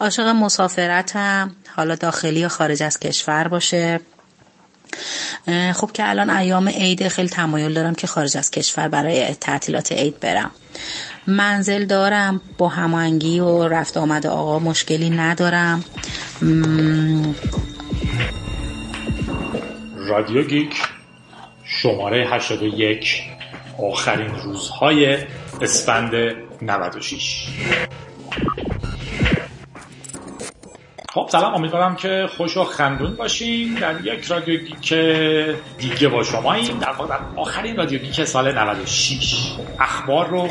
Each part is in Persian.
عاشق مسافرتم. حالا داخلی یا خارج از کشور باشه. خب که الان ایام عید خیلی تمایل دارم که خارج از کشور برای تعطیلات عید برم. منزل دارم. با هماهنگی و رفت آمد آقا مشکلی ندارم. رادیو گیک شماره 81 آخرین روزهای اسفند 96 خب سلام. امیدوارم که خوش و خندون باشین در یک رادیو گیک دیگه با شما این در واقع آخرین رادیو گیک سال 96 اخبار رو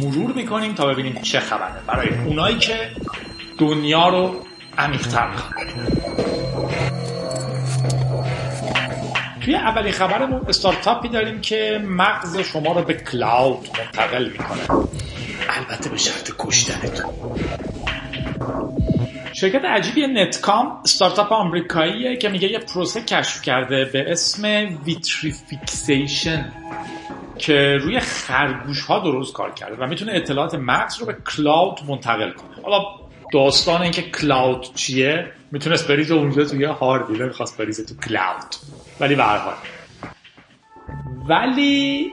مرور می‌کنیم تا ببینیم چه خبره. برای اونایی که دنیا رو عمیق‌تر توی اولین خبرمون استارتاپی داریم که مغز شما رو به cloud منتقل می‌کنه. البته به شرط کشتنتون. شرکت عجیبی Nectome استارتاپ آمریکاییه که میگه یه پروسه کشف کرده به اسم vitrification که روی خرگوش ها درست کار کرده و می‌تونه اطلاعات مغز رو به cloud منتقل کنه. حالا داستان اینکه cloud چیه می‌تونست بریزه اونجا توی هاردی نمی‌خواست بریزه تو cloud. ولی به ولی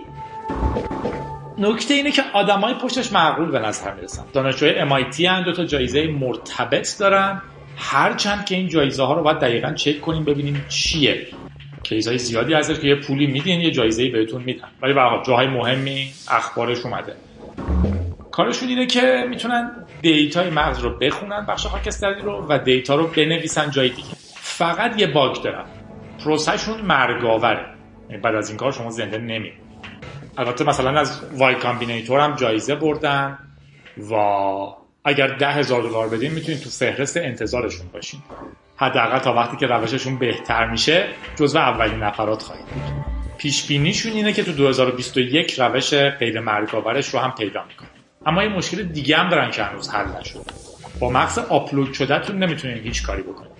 نکته اینه که آدمای پشتش معقول به نظر می‌رسن. دانشجوی MIT هن دو تا جایزه مرتبط دارن. هرچند که این جایزه ها رو باید دقیقا چک کنیم ببینیم چیه. case ای زیادی هست که یه پولی میدین یه جایزه بهتون میدن. ولی به جاهای مهمی اخبارش اومده. کارشون اینه که می‌تونن data ی مغز رو بخونن بخش خاکستری رو و data رو بنویسن جای دیگه. فقط یه bug دارن. پروسهشون مرگاوره یعنی بعد از این کار شما زنده نمی البته مثلا از Y Combinator هم جایزه بردن و اگر ده هزار دلار بدین می‌تونید تو فهرست انتظارشون باشین. حداقل تا وقتی که روششون بهتر میشه جزو اولین نفرات خواهید بود. پیش بینیشون اینه که تو 2021 روش غیر مرگاورش رو هم پیدا می‌کنه. اما یه مشکل دیگه هم دارن که هنوز حل نشده. با مغز آپلود شدهتون نمی‌تونین هیچ کاری بکنید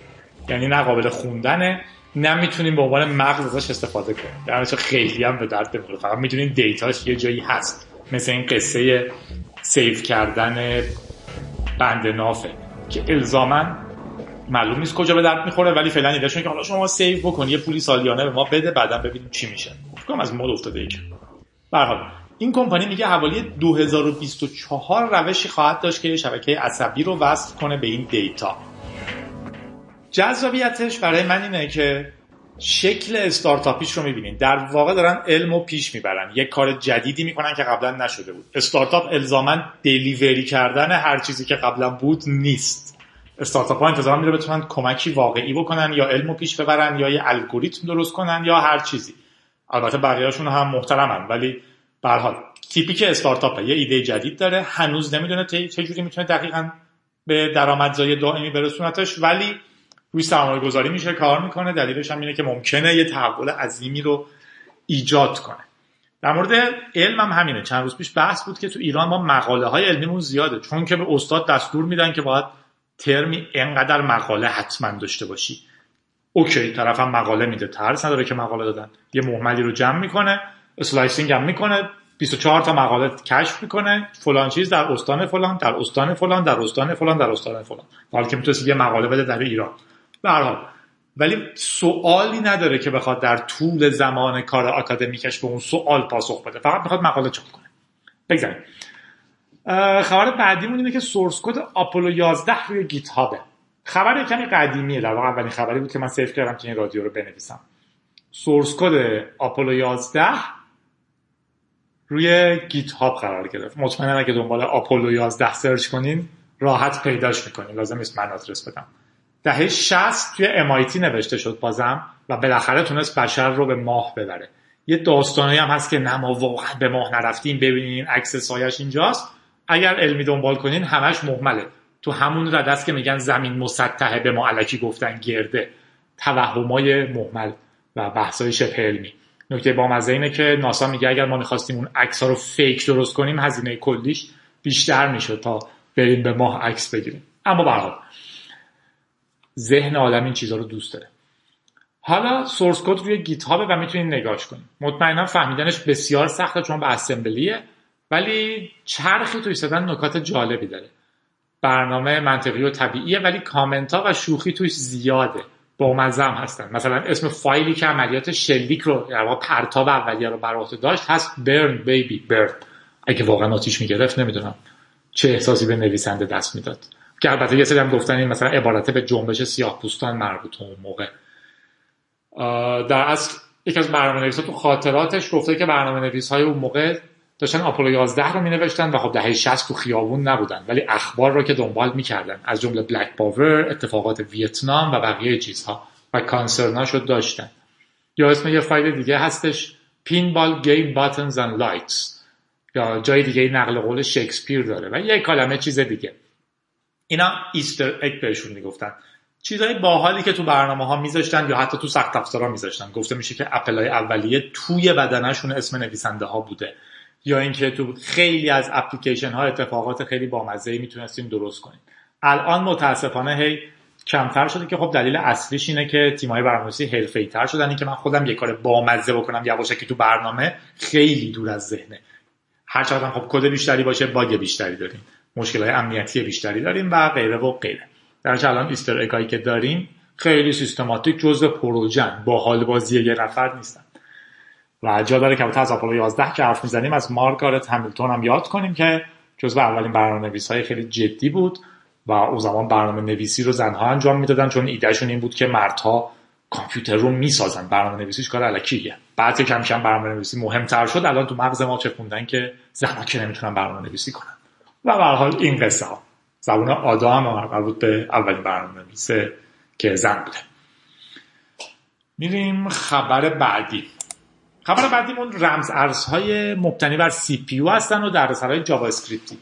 یعنی نه قابل خوندنه نمی‌تونیم به عنوان مغز ازش استفاده کنیم. در خیلی هم به درد نمی‌خوره. فقط می‌دونین data ش یه جایی هست. مثل این قصه save کردن بند نافه. که الزاما معلوم نیست کجا به درد می‌خوره ولی فعلا ایدهشون که حالا شما save بکن یه پولی سالیانه به ما بده بعدا ببینیم چی میشه. فکر از مود افتاده ایه که این کمپانی میگه حوالی 2024 روشی خواهد داشت که شبکه عصبی رو وصل کنه به این data. جذابیتش برای من اینه که شکل استارتاپیش رو می‌بینین. در واقع دارن علم و پیش می‌برن. یک کار جدیدی می‌کنن که قبلا نشده بود. استارتاپ الزاما دلیوری کردن هر چیزی که قبلا بود نیست. استارتاپ ها انتظار میره بتونن کمکی واقعی بکنن یا علم و پیش ببرن یا یه الگوریتم درست کنن یا هر چیزی. البته بقیهشون هم محترمن ولی به حال که استارتاپ یه ایده جدید داره هنوز نمی‌دونه چه جوری می‌تونه دقیقا به درآمدزایی دائمی برسونتش ولی روی سرمایه گذاری میشه کار می‌کنه. دلیلش هم اینه که ممکنه یه تحول عظیمی رو ایجاد کنه. در مورد علم هم همینه. چند روز پیش بحث بود که تو ایران ما مقاله های علمیمون زیاده. چون که به استاد دستور میدن که باید ترمی انقدر مقاله حتما داشته باشی. OK طرفم مقاله میده. ترس نداره که مقاله دادن. یه محملی رو جمع می‌کنه slicing هم می‌کنه 24 تا مقاله کشف می‌کنه. فلان چیز در استان فلان در استان فلان در استان فلان در استان فلان. حالا که یه مقاله بده در ایران. به ولی سوالی نداره که بخواد در طول زمان کار آکادمیکش به اون سوال پاسخ بده. فقط می‌خواد مقاله چاپ کنه. بگذاریم. خبر بعدیمون اینه که source code آپولو 11 روی GitHub ه خبر کمی قدیمیه. در واقع اولین خبری بود که من save کردم که این رادیو رو بنویسم. source code آپولو 11 روی GitHub قرار گرفت. مطمئنا اگه دنبال آپولو 11 search کنین راحت پیداش می‌کنین. لازم نیست من آدرس بدم. دهه 60 توی MIT نوشته شد بازم و بالاخره تونست بشر رو به ماه ببره. یه داستانی هم هست که نه ما واقعا به ماه نرفتیم ببینین عکس سایش اینجاست. اگر علمی دنبال کنین همش محمله. تو همون ردست که میگن زمین مسطحه به ما علکی گفتن گرده. توهمای محمل و بحثای شبه علمی. نکته بامزه اینه که ناسا میگه اگر ما می‌خواستیم اون عکس ها رو فیک درست کنیم هزینه کلیش بیشتر می‌شد تا بریم به ماه عکس بگیریم. اما برحال ذهن آدم این چیزها رو دوست داره. حالا سورس کد روی گیت هابه و می‌تونید نگاش کنید مطمئنا فهمیدنش بسیار سخته چون به اسمبلیه ولی چرخی توی زدن نکات جالبی داره. برنامه منطقی و طبیعیه ولی کامنت ها و شوخی توش زیاده. با مزم هستن. مثلا اسم فایلی که عملیات شلیک رو یا پرتاب اولیه رو بر داشت هست برن بیبی برن اگه واقعا آتیش می‌گرفت نمی‌دونم چه احساسی به نویسنده دست می‌داد. که البته یه سری هم گفتن این مثلا عبارت به جنبش سیاه پوستان مربوط اون موقع. در اصل یکی از برنامه نویس تو خاطراتش گفته که برنامه نویس های اون موقع داشتن آپولو 11 رو می نوشتن و خب دهه 60 تو خیابون نبودن ولی اخبار رو که دنبال می‌کردن از جمله بلک پاور اتفاقات ویتنام و بقیه چیزها و کانسرناشو داشتن. یا اسم یه فایل دیگه هستش pinball game buttons and lights یا جای دیگه نقل قول شکسپیر داره و یه کلمه چیز دیگه. اینا Easter egg بهشون می‌گفتن. چیزهای باحالی که تو برنامه ها میذاشتن یا حتی تو سخت افزارها میذاشتن. گفته میشه که اپل های اولیه توی بدنشون اسم نویسنده ها بوده. یا اینکه تو خیلی از اپلیکیشن ها اتفاقات خیلی بامزه می‌تونستیم درست کنیم. الان متاسفانه هی کمتر شده که خب دلیل اصلیش اینه که تیم‌های برنامه‌نویسی حرفه‌ای تر شدن. این که من خودم یه کار بامزه بکنم یواشکی تو برنامه خیلی دور از ذهنه. هر چقدر خب کد بیشتری باشه باگ بیشتری داریم. مشکل های امنیتی بیشتری داریم و غیره و غیره. در الان ایستر اگایی که داریم خیلی سیستماتیک جزء پروژن با حال بازی یه نفر نیستن. و جا داره که از آپولو 11 که حرف می‌زنیم از مارگارت همیلتون هم یاد کنیم که جزو اولین برنامه نویس های خیلی جدی بود و اون زمان برنامه نویسی رو زنها انجام می‌دادن چون ایدهشون این بود که مردها کامپیوتر رو می‌سازن. برنامه نویسیش کار علکیه. بعد که کم کم برنامه نویسی مهمتر شد الان تو مغز ما چه خوندن که زنها که نمی‌تونن برنامه نویسی کنن. و به حال این قصه ها. زبون آدا هم مربوط به اولین برنامه نویس که زن بوده. میریم خبر بعدی. خبر بعدیمون رمز ارزهای مبتنی بر CPU هستن و دردسرهای JavaScript ی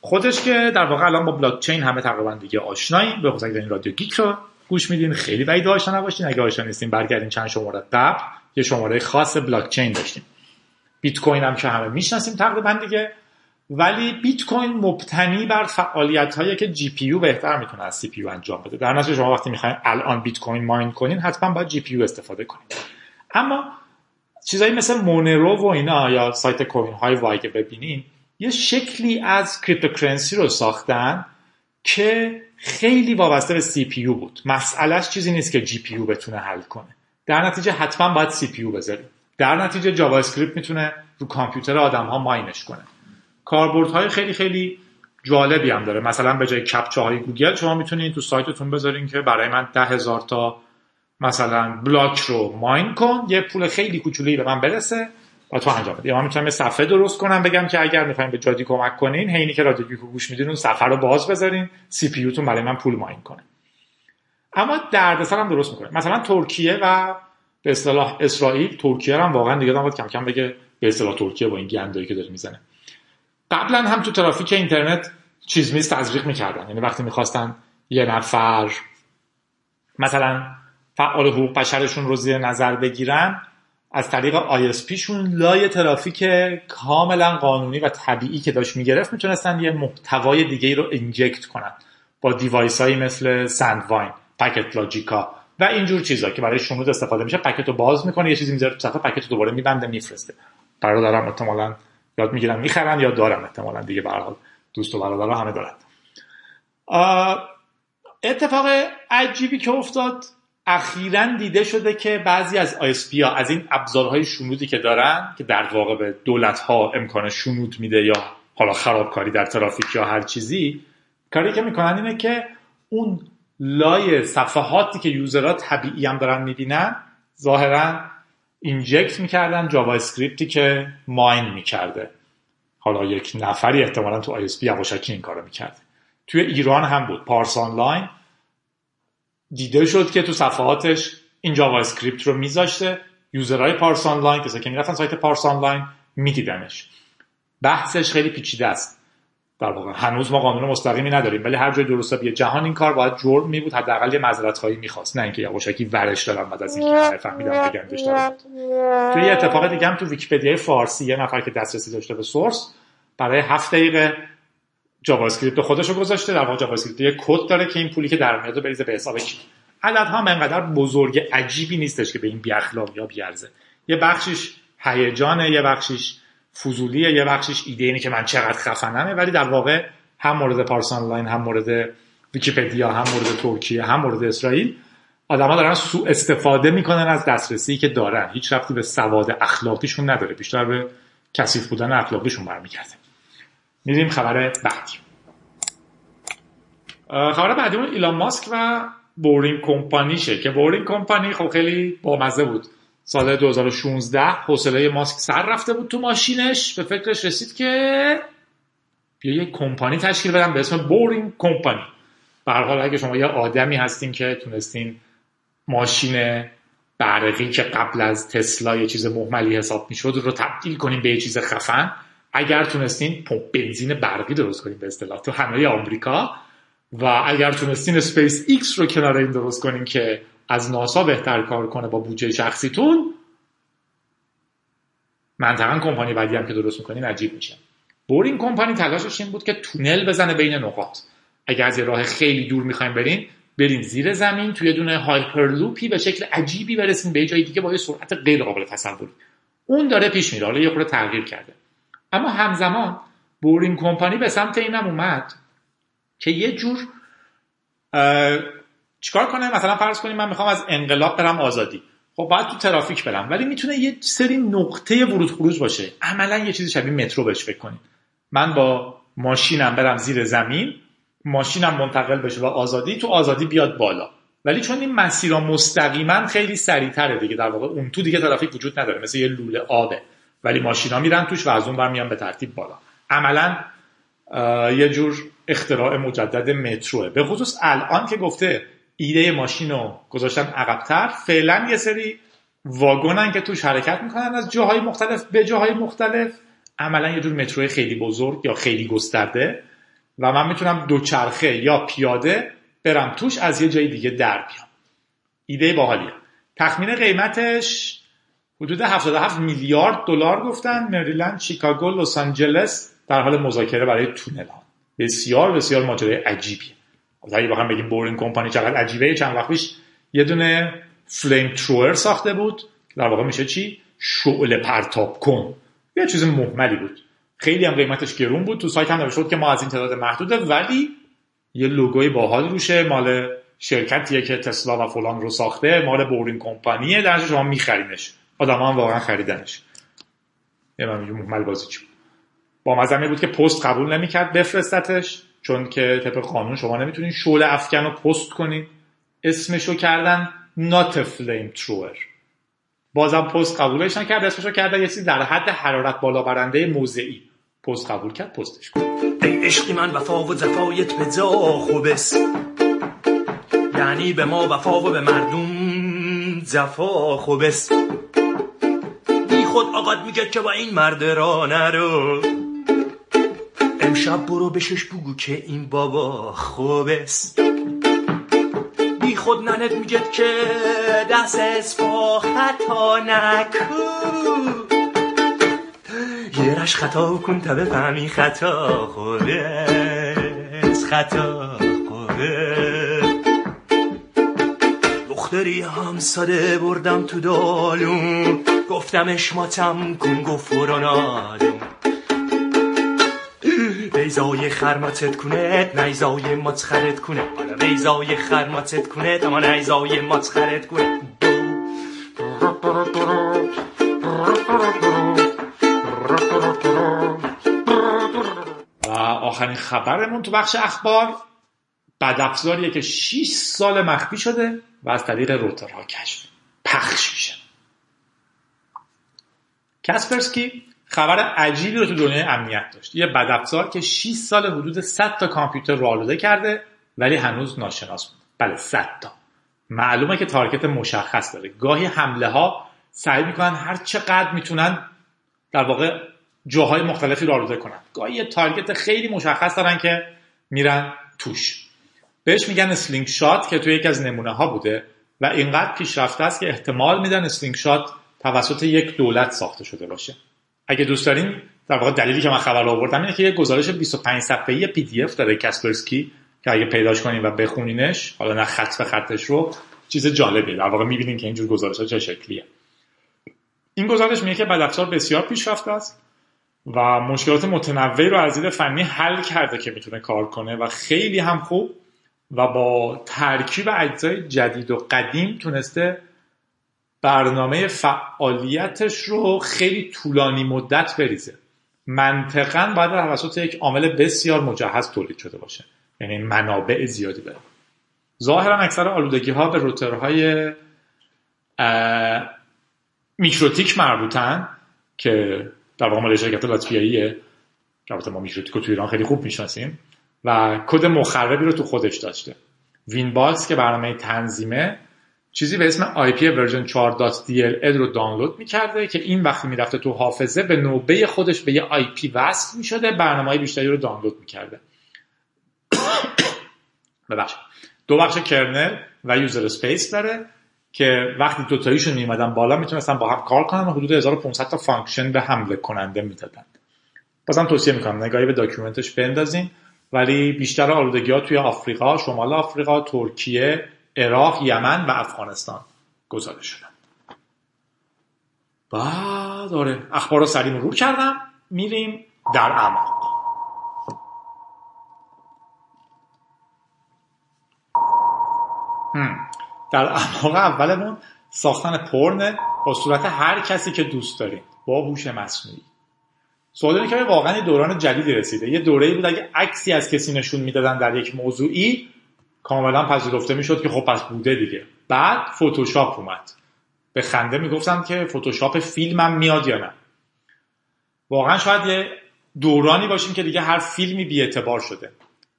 خودش که در واقع الان با بلاک چین همه تقریبا دیگه آشنایی. به خصوص این رادیو گیک رو گوش میدین خیلی بعید آشنا نباشین. اگه آشنا نیستین برگردین چند شماره قبل. یه شماره خاص بلاک چین داشتیم. بیت کوین هم که همه می‌شناسیم تقریبا دیگه ولی بیت کوین مبتنی بر فعالیت هایی که GPU بهتر می‌تونه از CPU انجام بده. در نتیجه شما وقتی می‌خواین الان بیت کوین mine کنین حتما باید GPU استفاده کنین. اما چیزایی مثل Monero و اینا یا سایت Coinhive که ببینین یه شکلی از cryptocurrency رو ساختن که خیلی وابسته به CPU بود. مسئلهش چیزی نیست که GPU بتونه حل کنه. در نتیجه حتما باید CPU بذاریم. در نتیجه JavaScript می‌تونه رو کامپیوتر آدم ها mine ش کنه. کاربردهای خیلی خیلی جالبی هم داره. مثلا به جای captcha های گوگل شما می‌تونید تو سایتتون بذارین که برای من ده هزار تا مثلا block رو mine کن. یه پول خیلی کوچولی به من برسه و تو انجام بده. یا من می‌تونم یه صفحه درست کنم بگم که اگر می‌خواین به جادی کمک کنین هینی که رادیو گیکو گوش میدین اون صفحه رو باز بذارین CPU تون برای من پول mine کنه. اما دردسر هم درست می‌کنه. مثلا ترکیه و به اصطلاح اسرائیل ترکیه هم واقعا دیگه باید کم کم بگه به اصطلاح ترکیه با این گندایی که داره می‌زنه. قبلا هم تو ترافیک اینترنت چیز میز تزریق می‌کردن. یعنی وقتی می‌خواستن یه نفر مثلا فعال حقوق بشرشون رو زیر نظر بگیرن از طریق شون لای ترافیک کاملا قانونی و طبیعی که داشت می‌گرفت می‌تونستن یه محتوای دیگه رو inject کنن با device هایی مثل Sandvine PacketLogic ا و اینجور چیزا که برای شنود استفاده میشه. packet رو باز می‌کنه یه چیزی می‌ذاره تو صفحه packet رو دوباره میبنده میفرسته. برادرم احتمالا یاد می‌گیرن می‌خرن یا دارم احتمالا دیگه به دوست و برادر همه دارن. اتفاق عجیبی که افتاد اخیرا دیده شده که بعضی از ISP ها از این ابزارهای شنودی که دارن که در واقع به دولت ها امکان شنود میده یا حالا خرابکاری در ترافیک یا هر چیزی کاری که می‌کنن اینه که اون لای صفحاتی که user ها طبیعی هم دارن می‌بینن ظاهرا inject می‌کردن JavaScript ی که mine می‌کرده. حالا یک نفری احتمالا تو ISP یواشکی این کارو می‌کرده. توی ایران هم بود. پارس آنلاین. دیده شد که تو صفحاتش این JavaScript رو میذاشته. user های پارس آنلاین کسایی که می‌رفتن سایت پارس آنلاین میدیدنش. بحثش خیلی پیچیده است. در واقع هنوز ما قانون مستقیمی نداریم ولی هر جای درستی جهان این کار باید جرم می بود حداقل یه معذرت خواهی می‌خواست. نه اینکه یواشکی ورش دارن بعد از اینکه همه فهمیدن بگندش دارم. توی یه اتفاق دیگه هم تو ویکی‌پدیا فارسی یه نفر که دسترسی داشته به source برای هفت دقیقه JavaScript خودش رو گذاشته در واقع JavaScript یه کد داره که این پولی که در میاد بریزه به حساب کی. عدد هم انقدر بزرگ عجیبی نیستش که به این بیا بیارزه. یه بخشش هیجانه یه بخشش فضولیه یه بخشش ایده اینه که من چقدر خفنمه ولی در واقع هم مورد پارس آنلاین هم مورد ویکیپدیا هم مورد ترکیه هم مورد اسرائیل آدما دارن سوء استفاده می‌کنن از دسترسی که دارن. هیچ ربطی به سواد اخلاقیشون نداره بیشتر به کثیف بودن اخلاقیشون برمیگرده. میریم خبر بعدی. خبر بعدی اون ایلان ماسک و Boring Company شه که Boring Company خب خیلی بامزه بود. سال 2016 حوصله ماسک سر رفته بود تو ماشینش. به فکرش رسید که بیا یه کمپانی تشکیل بدم به اسم Boring Company به حال اگه شما یه آدمی هستین که تونستین ماشین برقی که قبل از تسلا یه چیز مهملی حساب می‌شد رو تبدیل کنیم به یه چیز خفن. اگر تونستین پمپ بنزین برقی درست کنیم به اصطلاح تو همه آمریکا. و اگر تونستین اسپیس ایکس رو کنار این درست کنیم که از ناسا بهتر کار کنه با بودجه شخصیتون منطقا کمپانی بعدی هم که درست می‌کنین عجیب میشه. Boring Company تلاشش این بود که تونل بزنه بین نقاط. اگر از یه راه خیلی دور می‌خوایم برین برین زیر زمین توی دونه Hyperloop ی به شکل عجیبی برسیم به جای دیگه با یه سرعت غیر قابل تصوری. اون داره پیش میره حالا یه خورده تغییر کرده. اما همزمان Boring Company به سمت اینم اومد که یه جور چیکار کنه مثلا فرض کنیم من می‌خوام از انقلاب برم آزادی. خب باید تو ترافیک برم. ولی می‌تونه یه سری نقطه ورود خروج باشه. عملا یه چیزی شبیه مترو بهش فکر کنید من با ماشینم برم زیر زمین ماشینم منتقل بشه و آزادی تو آزادی بیاد بالا. ولی چون این مسیرها مستقیما خیلی سریعتره دیگه در واقع اون تو دیگه ترافیک وجود نداره مثل یه لوله آبه. ولی ماشینا میرن توش و از اون بر میان به ترتیب بالا. عملا یه جور اختراع مجدد متروه. به خصوص الان که گفته ایده ماشین رو گذاشتن عقبتر. فعلا یه سری واگنن که توش حرکت می‌کنن از جاهای مختلف به جاهای مختلف. عملا یه جور مترو خیلی بزرگ یا خیلی گسترده. و من می‌تونم دوچرخه یا پیاده برم توش از یه جای دیگه در بیام. ایده باحالیه. تخمین قیمتش حدود 77 میلیارد دلار گفتن. مریلند شیکاگو لس آنجلس در حال مذاکره برای تونل ها بسیار بسیار ماجرای عجیبیه. اگه بخوام بگیم بورینگ کمپانی چقدر عجیبه چند وقت پیش یه دونه فلیم تروور ساخته بود. در واقع میشه چی؟ شعله پرتاب کن. یه چیز محملی بود. خیلی هم قیمتش گرون بود. تو سایت هم نوشته که ما از این تعداد محدوده ولی یه لوگوی باحال روشه. مال شرکتیه که تسلا و فلان رو ساخته. مال بورینگ کمپانیه در شما میخرینش آدم هم واقعا خریدنش. یه من محمل بازی چی با مزمه بود که پست قبول نمی‌کرد بفرستتش. چون که طبق قانون شما نمی‌تونین شعله افکن رو پست کنین. اسمشو کردن نات فلیم تروور بازم پست قبولش نکرد اسمشو کردن یه در حد حرارت بالا برنده موضعی پست قبول کرد پستش کرد ای عشقی من وفا و زفایت به خوبس یعنی به ما وفا و به مردم زفا خوبس بی خود آقاد میگه که با این مرد را نرو. امشب برو بشش بگو که این بابا خوبست بی خود ننت میگه که دست اسفا خطا نکو یرش خطا کن تا بفهمی خطا خوبست خطا خوبه دختری هم ساده بردم تو دالون. گفتمش ماتم کن گفت بیزای خرماتت کنت نیزای متخرت کنه. حالا بیزای خرماتت کنت اما نیزای متخرت کنه. و آخرین خبرمون تو بخش اخبار بدافزاریه که 6 سال مخفی شده و از طریق روترها کشف پخش میشه. کسپرسکی خبر عجیبی رو تو دنیای امنیت داشت. یه بدافزار که 6 سال حدود 100 تا کامپیوتر رو آلوده کرده ولی هنوز ناشناس بود. بله 100 تا. معلومه که target مشخص داره. گاهی حمله ها سعی می‌کنن هر چقدر می‌تونن در واقع جاهای مختلفی رو آلوده کنن. گاهی یه target خیلی مشخص دارن که میرن توش. بهش میگن Slingshot که توی یکی از نمونه ها بوده و اینقدر پیشرفته است که احتمال میدن Slingshot توسط یک دولت ساخته شده باشه. اگه دوست دارین در واقع دلیلی که من خبر آوردم اینه که یه گزارش 25 صفحه‌ای PDF داره کاسپرسکی که اگه پیداش کنین و بخونینش حالا نه خط به خطش رو چیز جالبیه. در واقع می‌بینین که اینجور گزارش ها چه شکلیه. این گزارش میگه که بدافزار بسیار پیشرفته است و مشکلات متنوعی رو از دید فنی حل کرده که می‌تونه کار کنه و خیلی هم خوب و با ترکیب اجزای جدید و قدیم تونسته برنامه فعالیتش رو خیلی طولانی مدت بریزه. منطقا باید در توسط یک عامل بسیار مجهز تولید شده باشه. یعنی منابع زیادی داره. ظاهرا اکثر آلودگی ها به روترهای میکروتیک مربوطن که در واقع مال شرکت لاتویاییه که ما میکروتیک رو تو ایران خیلی خوب می‌شناسیم و کد مخربی رو تو خودش داشته. Winbox که برنامه تنظیمه چیزی به اسم IPv4.dll رو دانلود می‌کرده که این وقتی می‌رفته تو حافظه به نوبه خودش به یه IP وصل می‌شده برنامه های بیشتری رو دانلود می‌کرده. ببخشید. دو بخش kernel و user space داره که وقتی دو تاییشون میومدن بالا می‌تونستن با هم کار کنن و حدود 1500 تا function به حمله کننده می‌دادن. بازم توصیه می‌کنم نگاهی به داکیومنتش بندازین. ولی بیشتر آلودگی ها توی آفریقا شمال آفریقا ترکیه عراق یمن و افغانستان گزارش شدن. بعد آره اخبار رو سریع مرور کردم. میریم در اعماق. در اعماق اولمون ساختن پرن با صورت هر کسی که دوست داریم با هوش مصنوعی. سوال که واقعا دوران جدیدی رسیده؟ یه دوره‌ای بود اگه عکسی از کسی نشون می‌دادن در یک موضوعی کاملا پذیرفته می‌شد که خب پس بوده دیگه. بعد فتوشاپ اومد. به خنده می‌گفتم که فتوشاپ فیلمم میاد یا نه. واقعا شاید یه دورانی باشیم که دیگه هر فیلمی بی اعتبار شده.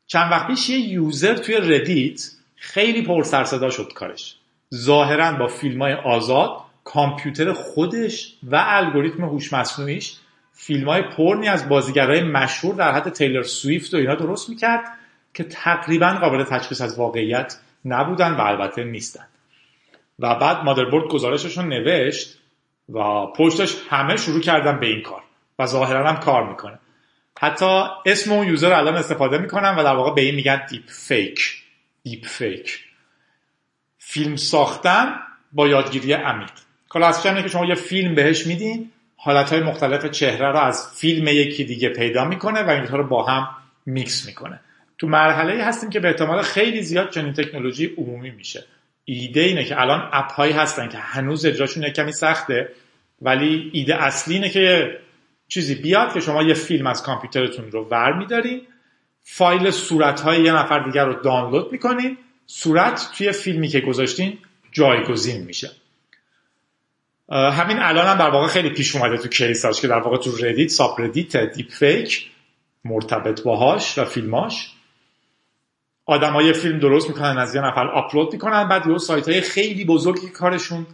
چند وقت پیش یه user توی Reddit خیلی پر صدا شد کارش. ظاهرا با فیلم های آزاد کامپیوتر خودش و الگوریتم هوش مصنوعیش فیلم های پورنی از بازیگرای مشهور در حد تیلر سویفت و اینا درست می‌کرد. که تقریبا قابل تشخیص از واقعیت نبودن و البته نیستن. و بعد Motherboard گزارششون نوشت و پشتش همه شروع کردن به این کار و ظاهرا هم کار می‌کنه. حتی اسم اون user الان استفاده می‌کنن و در واقع به این میگن دیپ فیک دیپ فیک فیلم ساختن با یادگیری عمیق. کلاس اینه که شما یه فیلم بهش میدین حالتهای مختلف چهره رو از فیلم یکی دیگه پیدا می‌کنه و اینها رو با هم میکس می‌کنه. تو مرحله هستیم که به احتمال خیلی زیاد چنین تکنولوژی عمومی میشه. ایده اینه که الان app هایی هستن که هنوز اجراشون کمی سخته ولی ایده اصلی اینه که چیزی بیاد که شما یه فیلم از کامپیوترتون رو ور میدارین فایل صورت های یه نفر دیگه رو دانلود می‌کنین صورت توی فیلمی که گذاشتین جایگزین میشه. همین الان هم در واقع خیلی پیش اومده تو case اش که در واقع تو ردیت subreddit deepfake مرتبط باهاش و فیلماش. آدمای فیلم درست می‌کنن از یه نفر آپلود می‌کنن بعد یه سایت های خیلی بزرگی کارشون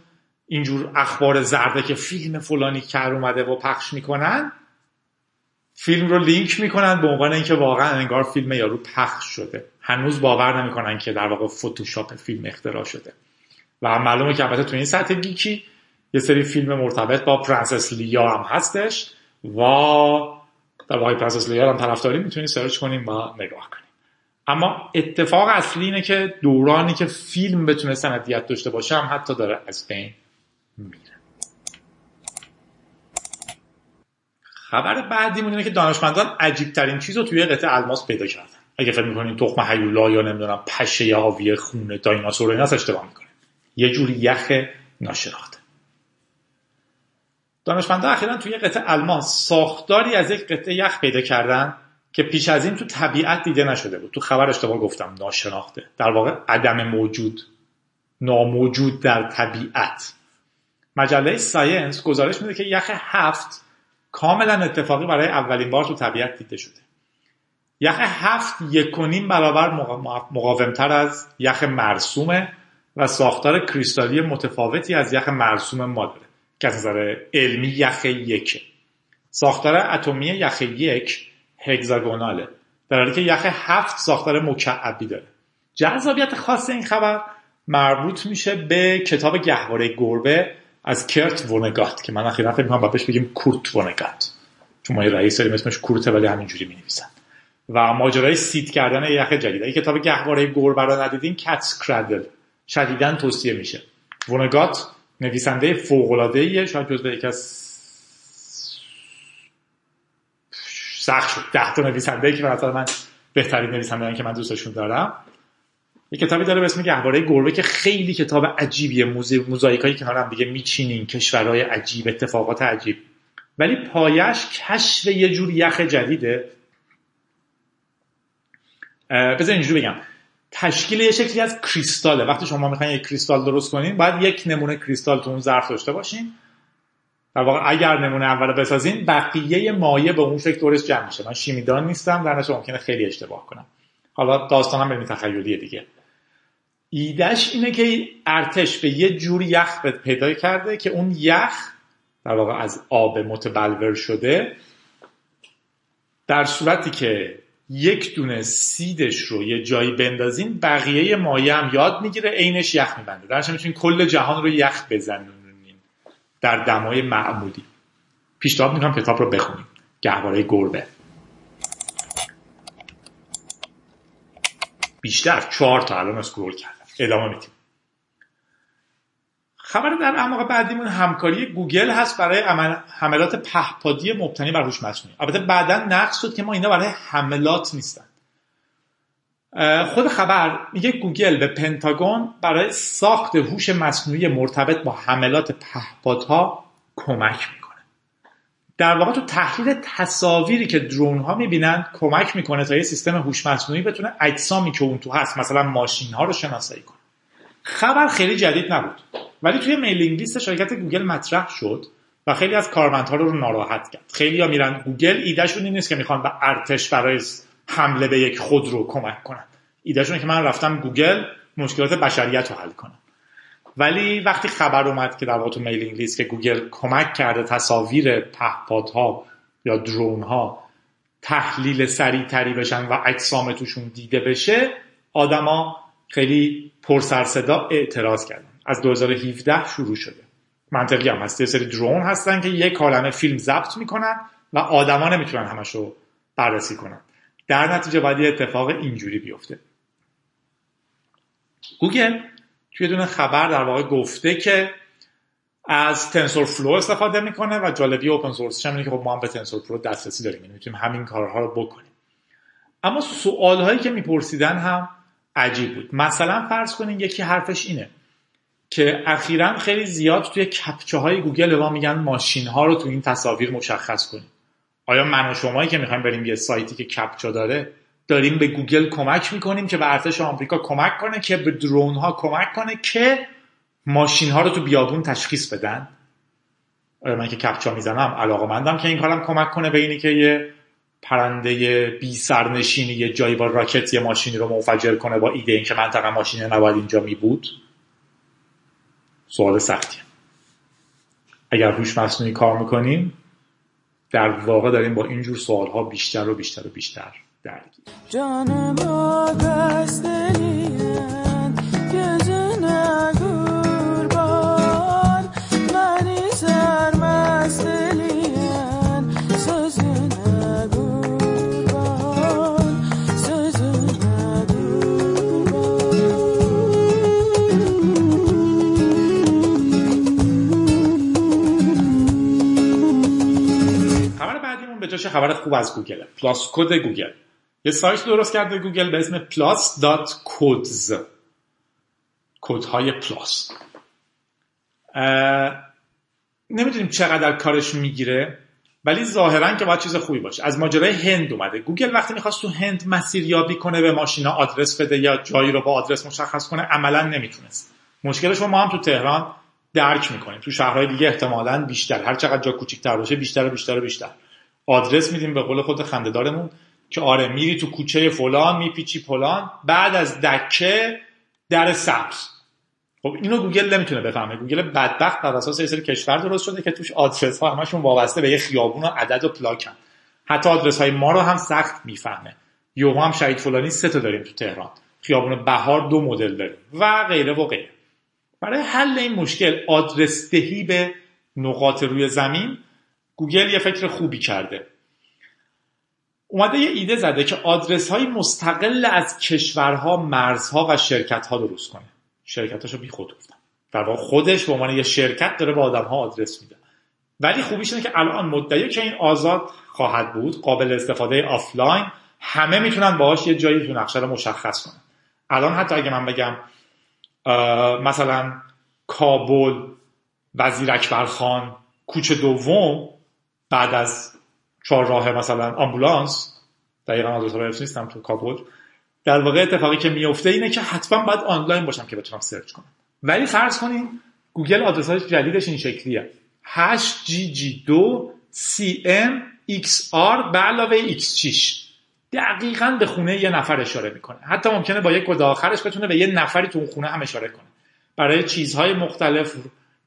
اینجور اخبار زرده که فیلم فلانی کر اومده و پخش می‌کنن فیلم رو لینک می‌کنن به عنوان اینکه واقعا انگار فیلم یارو پخش شده. هنوز باور نمی‌کنن که در واقع فتوشاپ فیلم اختراع شده. و معلومه که البته تو این سطح گیکی یه سری فیلم مرتبط با پرنسس لیا هم هستش. و در واقع پرنسس لیا هم طرفداری می‌تونید سرچ کنیم و نگاه کنیم. اما اتفاق اصلی اینه که دورانی که فیلم بتونه سندیت داشته باشه هم حتی داره از بین میره. خبر بعدی اینه که دانشمندان عجیب ترین چیز رو توی قطعه الماس پیدا کردن. اگه فکر می‌کنین تخم هیولا یا نمی‌دونم پشه حاوی خونه دایناسور اینا اشتباه می‌کنه. یه جوری یخ ناشناخته دانشمندان اخیرا توی قطعه الماس ساختاری از یک قطعه یخ پیدا کردن. که پیش از این تو طبیعت دیده نشده بود. تو خبر اشتباه گفتم ناشناخته. در واقع عدم موجود ناموجود در طبیعت. مجله ساینس گزارش میده که یخ هفت کاملا اتفاقی برای اولین بار تو طبیعت دیده شده. یخ هفت یک برابر مقاومتر از یخ مرسومه و ساختار کریستالی متفاوتی از یخ مرسوم ما داره که از نظر علمی یخ یکه ساختار اتمی یخ یک هگزاگوناله در حالی که یخ هفت ساختار مکعبی داره. جذابیت خاص این خبر مربوط میشه به کتاب گهواره گربه از کرت ونگات که من اخیرا فکر می‌کنم بهش بگیم کورت ونگات. چون ما یه رئیس داریم اسمش کورته ولی همینجوری می نویسن و ماجرای سیت کردن یخ جدید. اگه کتاب گهواره گربه رو ندیدین کتس کرادل. شدیدا توصیه میشه. ونگات نویسنده فوق العاده شاید جزو یکی از سخت شد. ده تا نویسنده که مثلا من بهترین نویسنده که من دوستشون دارم. یه کتابی داره به اسم گهواره گربه که خیلی کتاب عجیبیه. موزاییک هایی کنار هم دیگه میچینین. کشورهای عجیب اتفاقات عجیب. ولی پایش کشف یه جور یخ جدیده. بذار اینجوری بگم. تشکیل یه شکلی از کریستاله. وقتی شما می‌خواین یک کریستال درست کنین باید یک نمونه کریستال تو اون ظرف داشته باشین. در واقع اگر نمونه اول بسازین بقیه مایه به اون شکل دورش جمع میشه. من شیمیدان نیستم در ممکنه خیلی اشتباه کنم. حالا داستانم به تخیلیه دیگه. ایدهش اینه که ارتش به یه جور یخ پیدا کرده که اون یخ در واقع از آب متبلور شده در صورتی که یک دونه سیدش رو یه جایی بندازین بقیه مایه هم یاد می‌گیره عینش یخ میبنده. درش می‌تونین کل جهان رو یخ بزنونین در دمای معمولی. پیشنهاد می‌کنم کتاب رو بخونیم. گهواره گربه. بیشتر چهار تا الان اسکرول کردم. ادامه میدیم خبر در اعماق بعدیمون همکاری گوگل هست برای حملات پهپادی مبتنی بر هوش مصنوعی. البته بعدا نقض شد که ما اینا برای حملات نیستن. خود خبر میگه گوگل به پنتاگون برای ساخت هوش مصنوعی مرتبط با حملات پهپادها کمک می‌کنه. در واقع تو تحلیل تصاویری که drone ها می‌بینن کمک می‌کنه تا یه سیستم هوش مصنوعی بتونه اجسامی که اون تو هست مثلا ماشین ها رو شناسایی کنه. خبر خیلی جدید نبود ولی توی mailing list شرکت گوگل مطرح شد و خیلی از کارمندها رو ناراحت کرد. خیلی ها میرن گوگل ایدهشون این نیست که می‌خوان به ارتش برای حمله به یک خودرو کمک کنن. ایدهشون که من رفتم گوگل مشکلات بشریت رو حل کنم. ولی وقتی خبر اومد که در واقع تو میلینگ که گوگل کمک کرده تصاویر پهپادها یا درون ها تحلیل سریعتری بشن و اجسام توشون دیده بشه آدما خیلی پرسرصدا اعتراض کردن. از 2017 شروع شده. منطقی هم هست. یه سری درون هستن که یک کالمه فیلم ضبط می‌کنن و آدما نمی‌تونن همش رو بررسی کنن. در نتیجه باید یه اتفاق اینجوری بیفته. گوگل توی دونه خبر در واقع گفته که از TensorFlow استفاده می‌کنه و جالبی open source اینه که خب ما هم به TensorFlow دسترسی داریم یعنی می‌تونیم همین کارها رو بکنیم. اما سوال هایی که میپرسیدن هم عجیب بود. مثلا فرض کنین یکی حرفش اینه که اخیرا خیلی زیاد توی captcha های گوگل ما میگن ماشین ها رو تو این تصاویر مشخص کنیم. آیا من و شمایی که می‌خوایم بریم یه سایتی که captcha داره داریم به گوگل کمک می‌کنیم که به ارتش آمریکا کمک کنه که به درون ها کمک کنه که ماشین ها رو تو بیابون تشخیص بدن؟ آیا من که کپچا می‌زنم. علاقه مندم که این کارم کمک کنه به اینی که یه پرنده بی سرنشینی یه جایی با راکت یه ماشینی رو منفجر کنه با ایده اینکه منطقه ماشین نباید اینجا می بود سوال سختیه. اگر هوش مصنوعی کار می‌کنیم در واقع داریم با اینجور سوال ها بیشتر و بیشتر و بیشتر درگیر. چه خبر خوب از گوگل. plus code گوگل. یه سایت درست کرده گوگل به اسم plus.codes کدهای پلاس. نمی‌دونیم چقدر کارش می‌گیره ولی ظاهرا که باید چیز خوبی باشه. از ماجرای هند اومده. گوگل وقتی می‌خواست تو هند مسیر یابی کنه به ماشینا آدرس بده یا جایی رو با آدرس مشخص کنه عملا نمی‌تونست. مشکلش رو ما هم تو تهران درک می‌کنیم. تو شهرهای دیگه احتمالا بیشتر. هر چقدر جا کوچیک‌تر باشه بیشتر و بیشتر و بیشتر. آدرس میدیم به قول خود خنده‌دارمون که آره میری تو کوچه فلان میپیچی فلان بعد از دکه در سبز. خب اینو گوگل نمی‌تونه بفهمه. گوگل بدبخت بر اساس یه سری کشور درست شده که توش آدرس ها همشون وابسته به یه خیابون و عدد و پلاکن. حتی آدرس های ما رو هم سخت می‌فهمه. یوها هم شهید فلانی سه تا داریم تو تهران. خیابون بهار دو مدل داریم. و غیره و غیره. برای حل این مشکل آدرس دهی به نقاط روی زمین گوگل یه فکر خوبی کرده. اومده یه ایده زده که آدرس های مستقل از کشورها مرزها و شرکت ها درست کنه. شرکتاشو بی خود گفتم. در واقع خودش به عنوان یه شرکت داره به آدم ها آدرس میده. ولی خوبیش اینه که الان مدعیه که این آزاد خواهد بود قابل استفاده آفلاین همه می‌تونن باهاش یه جایی تو نقشه رو مشخص کنن. الان حتی اگه من بگم مثلا کابل وزیر اکبر خان کوچه دوم بعد از چهار راه مثلا آمبولانس دقیقا آدرس رو نیستم تو کابل در واقع اتفاقی که میفته اینه که حتما باید آنلاین باشم که بتونم سرچ کنم. ولی فرض کنیم گوگل آدرس های جدیدش این شکلیه. 8GG2 CM XR به علاوه X6 دقیقا به خونه یه نفر اشاره می‌کنه. حتی ممکنه با یک کد آخرش بتونه به یه نفری تو اون خونه هم اشاره کنه. برای چیزهای مختلف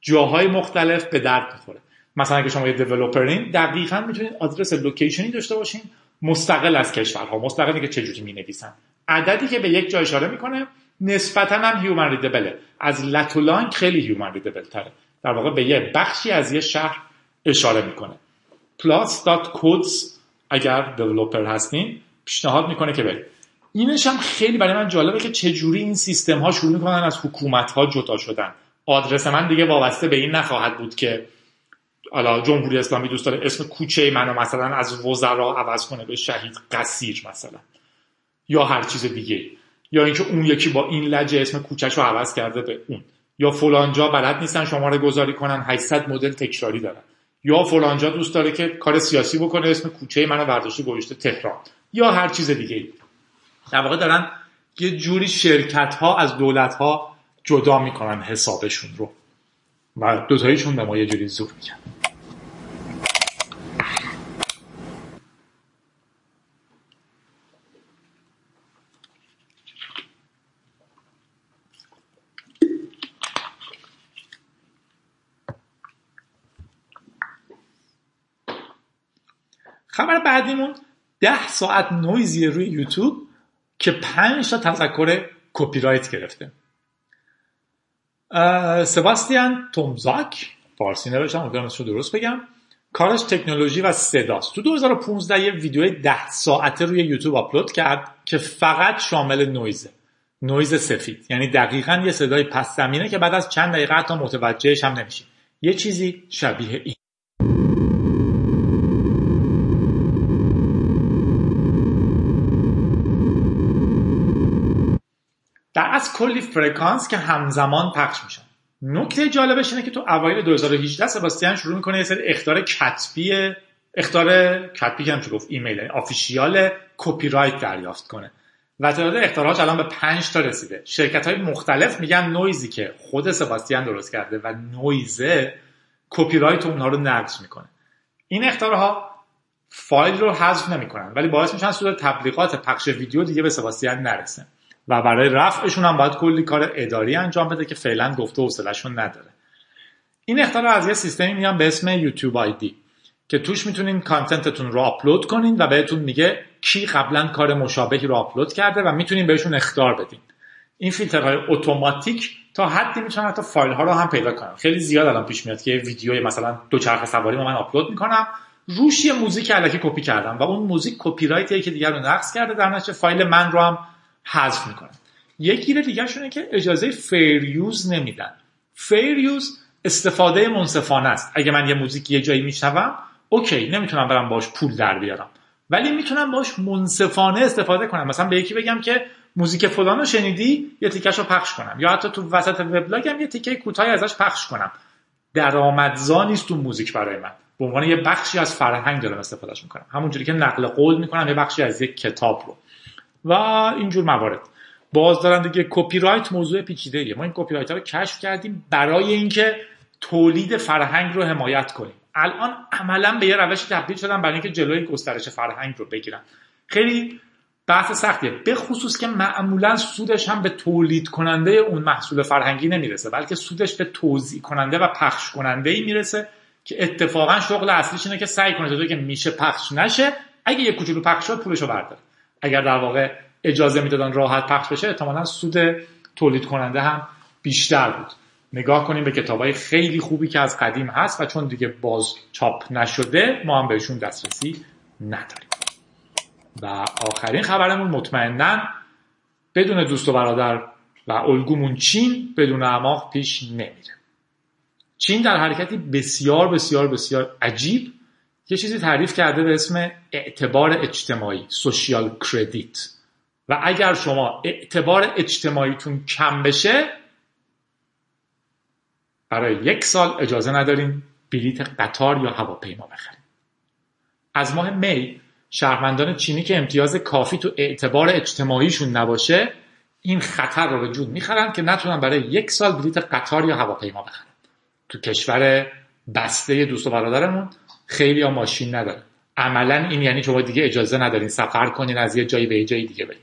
جاهای مختلف به درد می‌خوره. مثلا اگه شما یه developer ین دقیقا می‌تونید آدرس location ی داشته باشین مستقل از کشورها. مستقل که چجوری می نویسن عددی که به یک جای اشاره می‌کنه نسبتا هم human readable ه از lat و long که خیلی human readable تره در واقع به یه بخشی از یه شهر اشاره می‌کنه. plus.codes اگر developer هستین پیشنهاد می‌کنه که برید. اینش هم خیلی برای من جالبه که چجوری این سیستم ها شروع می‌کنن از حکومت ها جدا شدن. آدرس من دیگه وابسته به این نخواهد بود که حالا جمهوری اسلامی دوست داره اسم کوچه منو مثلا از وزرا عوض کنه به شهید قصیر مثلا. یا هر چیز دیگه. یا اینکه اون یکی با این لجه اسم کوچهش رو عوض کرده به اون. یا فلانجا بلد نیستن شماره گذاری کنن 800 مدل تکراری دارن. یا فلانجا دوست داره که کار سیاسی بکنه اسم کوچه منو برداشته گذاشته تهران. یا هر چیز دیگه در واقع دارن یه جوری شرکت ها از دولت ها جدا می‌کنن حسابشون رو. و دوتاییشون به ما یه جوری زور میگن. خبر بعدیمون ده ساعت نویزه روی یوتیوب که پنج تا تذکر کپی رایت گرفته سباستیان تومزاک فارسی نوشتم امیدوارم رو درست بگم. کارش تکنولوژی و صداست. تو 2015 یه ویدیو ده ساعته روی یوتیوب آپلود کرد که فقط شامل نویزه نویز سفید. یعنی دقیقا یه صدای پس زمینه که بعد از چند دقیقه حتی متوجهش هم نمیشیم یه چیزی شبیه این. از کلی فرکانس که همزمان پخش میشن. نکته جالبش اینه که تو اوایل 2018 سباستیان شروع می‌کنه یه سری اخطار کتبی اخطار کتبی که نمیشه گفت ایمیل official copyright دریافت کنه. و تعداد اخطارهاش الان به 5 تا رسیده. شرکت های مختلف میگن نویزی که خود سباستیان درست کرده و نویزه کپی رایت اونها رو نقض می‌کنه. این اخطارها فایل رو حذف نمی‌کنن ولی باعث میشن سود تبلیغات پخش ویدیو دیگه به سباستیان نرسه. و برای رفعشون هم باید کلی کار اداری انجام بده که فعلا گفته حوصلهشون نداره. این اخطار از یه سیستمی میان به اسم یوتیوب ID که توش می‌تونین content تون رو آپلود کنین و بهتون میگه کی قبلا کار مشابهی رو آپلود کرده و می‌تونین بهشون اخطار بدین. این فیلترهای اتوماتیک تا حدی می‌تونن حتی فایل ها رو هم پیدا کنن. خیلی زیاد الان پیش میاد که ویدیو مثلا دوچرخه سواری من آپلود می‌کنم روش یه موزیک الکی کپی کردم و اون موزیک کپی رایت یکی دیگه رو نقض کرده در نتیجه فایل من رو هم حذف می‌کنن یک گیر دیگه شونه که اجازه fair use نمیدن. fair use استفاده منصفانه است. اگه من یه موزیک یه جایی میشنوم OK نمی‌تونم برم باش پول در بیارم. ولی می‌تونم باش منصفانه استفاده کنم. مثلا به یکی بگم که موزیک فلان رو شنیدی یه تیکش رو پخش کنم. یا حتی تو وسط وبلاگم یه تیکه کوتاهی ازش پخش کنم. درآمدزا نیست تو موزیک برای من. به عنوان یه بخشی از فرهنگ دارم استفادهش می‌کنم. همونجوری که نقل قول می‌کنم یه بخشی از یک کتاب رو. و اینجور موارد. باز دارن دیگه کپی رایت موضوع پیچیده. ما این کپی رایت رو کشف کردیم برای اینکه تولید فرهنگ رو حمایت کنیم. الان عملا به یه روش تبدیل شدن برای اینکه جلوی گسترش فرهنگ رو بگیرن. خیلی بحث سختیه. به خصوص که معمولا سودش هم به تولید کننده اون محصول فرهنگی نمی‌رسه بلکه سودش به توزیع کننده و پخش کننده ای می‌رسه که اتفاقا شغل اصلیش اینه که سعی کنه که میشه پخش نشه اگه یه کوچولو پخش شد پولشو برداره. اگر در واقع اجازه می‌دادن راحت پخش بشه احتمالا سود تولید کننده هم بیشتر بود. نگاه کنیم به کتاب های خیلی خوبی که از قدیم هست و چون دیگه باز چاپ نشده ما هم بهشون دسترسی نداریم. و آخرین خبرمون مطمئنا بدون دوست و برادر و الگومون چین بدون اعماق پیش نمیره. چین در حرکتی بسیار بسیار بسیار عجیب یه چیزی تعریف کرده به اسم اعتبار اجتماعی سوشیال کردیت. و اگر شما اعتبار اجتماعیتون کم بشه برای یک سال اجازه ندارین بلیت قطار یا هواپیما بخرید از ماه می شهروندان چینی که امتیاز کافی تو اعتبار اجتماعیشون نباشه این خطر رو به جون می‌خرن که نتونن برای یک سال بلیت قطار یا هواپیما بخرن. تو کشور بسته دوست و برادرمون خیلی ها ماشین ندارن. عملا این یعنی شما دیگه اجازه ندارین سفر کنین از یه جایی به یه جای دیگه برین.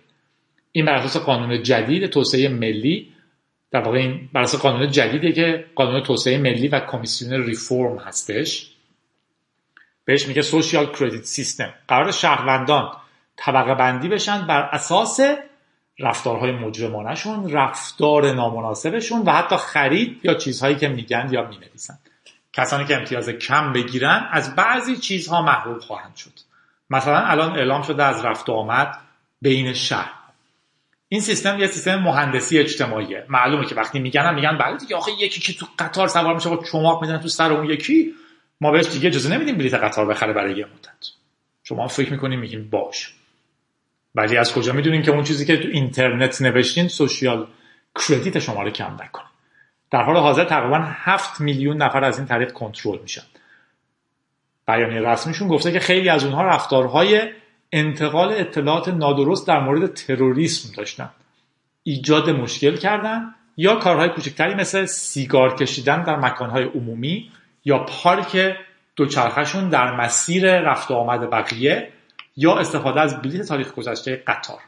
این بر اساس قانون جدید توسعه ملی در واقع این بر اساس قانون جدیدی که قانون توسعه ملی و کمیسیون ریفورم هستش. بهش میگه سوشیال کردیت سیستم. قرار شهروندان طبقه بندی بشن بر اساس رفتارهای مجرمانشون رفتار نامناسبشون و حتی خرید یا چیزهایی که میگن یا می‌نویسن. کسانی که امتیاز کم بگیرن از بعضی چیزها محروم خواهند شد. مثلا الان اعلام شده از رفت آمد بین شهر. این سیستم یه سیستم مهندسی اجتماعیه. معلومه که وقتی میگن میگن بله دیگه آخه یکی که تو قطار سوار میشه با چماق می‌زنه تو سر اون یکی ما بهش دیگه اجازه نمیدیم بلیط قطار بخره برای یه مدت. شما فکر می‌کنیم میگیم باش. ولی از کجا می‌دونین که اون چیزی که تو اینترنت نوشتین سوشیال کردیت شما رو کم نکنه؟ در حال حاضر تقریبا 7 میلیون نفر از این طریق کنترل میشن. بیانیه رسمیشون گفته که خیلی از اونها رفتارهای انتقال اطلاعات نادرست در مورد تروریسم داشتن. ایجاد مشکل کردن یا کارهای کوچکتری مثل سیگار کشیدن در مکانهای عمومی یا پارک دوچرخهشون در مسیر رفت آمد بقیه یا استفاده از بلیت تاریخ گذشته قطار.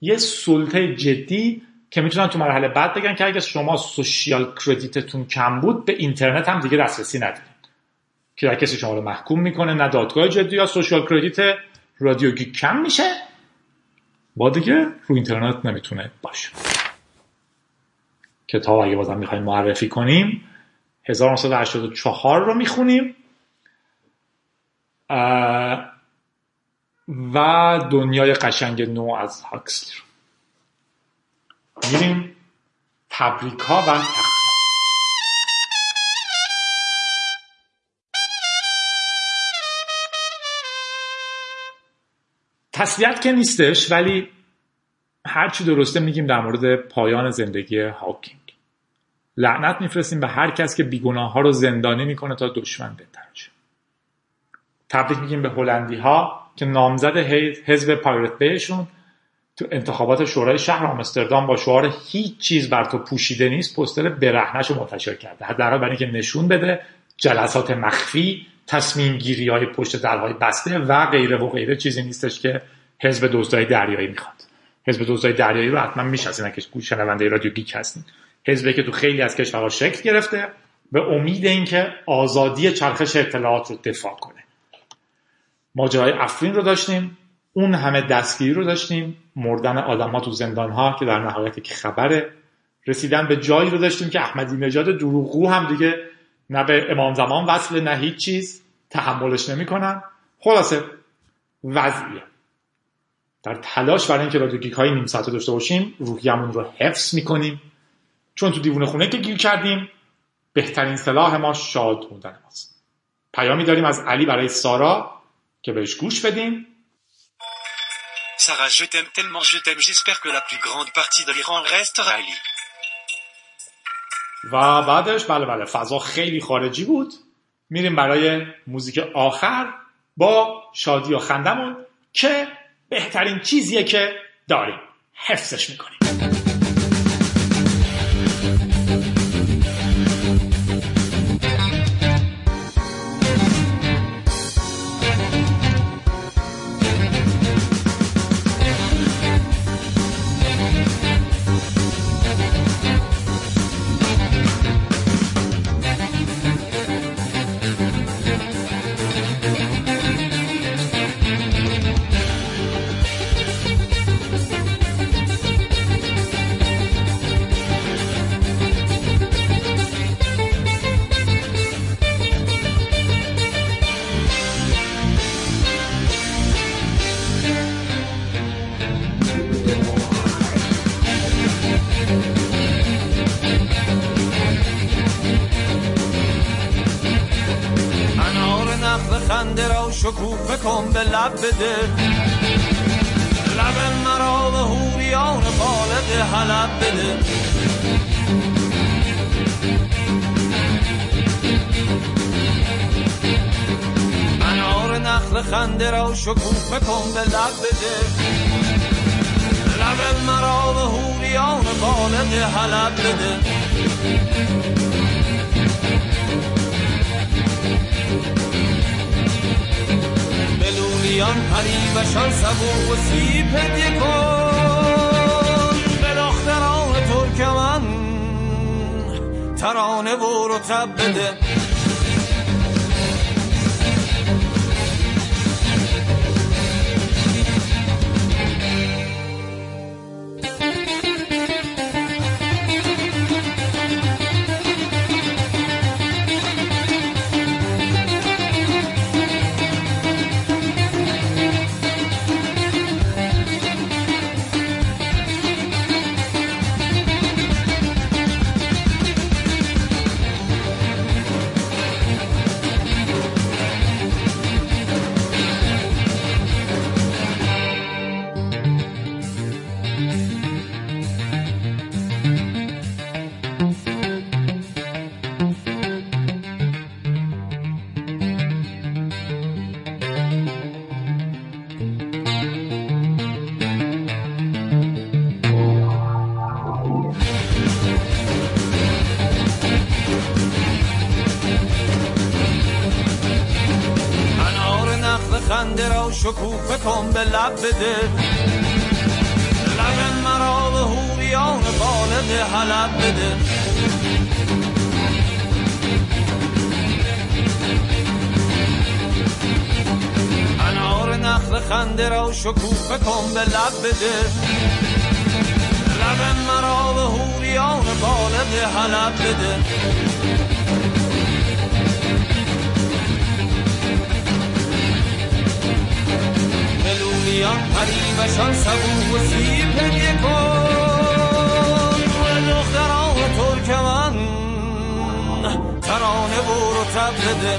یه سلطه جدی که می‌تونن تو مرحله بعد بگن که اگر شما سوشیال کردیتتون کم بود به اینترنت هم دیگه دسترسی ندارید. که در کسی شما رو محکوم می‌کنه نه دادگاه جدی یا سوشیال کردیت رادیوگی کم میشه با دیگه رو اینترنت نمی‌تونه باشه. کتاب اگه بازم می‌خوایم معرفی کنیم 1984 رو می‌خونیم. و دنیای قشنگ نو از هاکسلی رو میریم تبریکا و تسلیت که نیستش ولی هرچی درسته میگیم در مورد پایان زندگی هاکینگ لعنت میفرستیم به هر کس که بیگناه ها رو زندانی می‌کنه تا دشمن بهتر شه. تبریک میگیم به هلندی ها که نامزد حزب پایرت بیشون تو انتخابات شورای شهر آمستردام با شعار هیچ چیز بر تو پوشیده نیست پستر برهنش رو منتشر کرده. حداقل برای اینکه نشون بده جلسات مخفی تصمیم گیری های پشت درهای بسته و غیره و غیره. چیزی نیستش که حزب دزدای دریایی می‌خواد. حزب دزدای دریایی رو حتما می‌شناسین که شنونده رادیو گیک هستین. حزبی که تو خیلی از کشورها شکل گرفته به امید اینکه آزادی چرخش اطلاعات رو دفاع کنه. ماجرای افرین رو داشتیم اون همه دستگیری رو داشتیم مردن آدم تو زندان ها که در نهایت که خبره. رسیدن به جایی رو داشتیم که احمدی نژاد دروغگو هم دیگه نه به امام زمان وصل نه هیچ چیز. تحملش نمی‌کنن. خلاصه وضعیه. در تلاش برای اینکه رادیو گیک های نیم ساعته داشته باشیم روحیمون رو حفظ می‌کنیم. چون تو دیوونه خونه که گیر کردیم بهترین سلاح ما شاد موندن ماست. پیامی داریم از علی برای سارا که بهش گوش بدیم. Sarah, je t'aime tellement, je t'aime. J'espère que la plus grande partie de l'Iran restera Ali. و بعدش بله بله فضا خیلی خارجی بود میریم برای موزیک آخر با شادی و خندمون که بهترین چیزیه که داریم حفظش می‌کنیم بده بلولیان پریوشان سبو و سیب به دختران ترکمن ترانه و رتب بده. شکوفه کن به لب بده. لب مرا به هوریان بالد حلب بده. انار نخل خنده را شکوفه کن به لب بده. لب مرا به هوریان بالد حلب بده. بلولیان پریوشان سبو و سیب هدیه کن به دختران ترکمن ترانه و رتب بده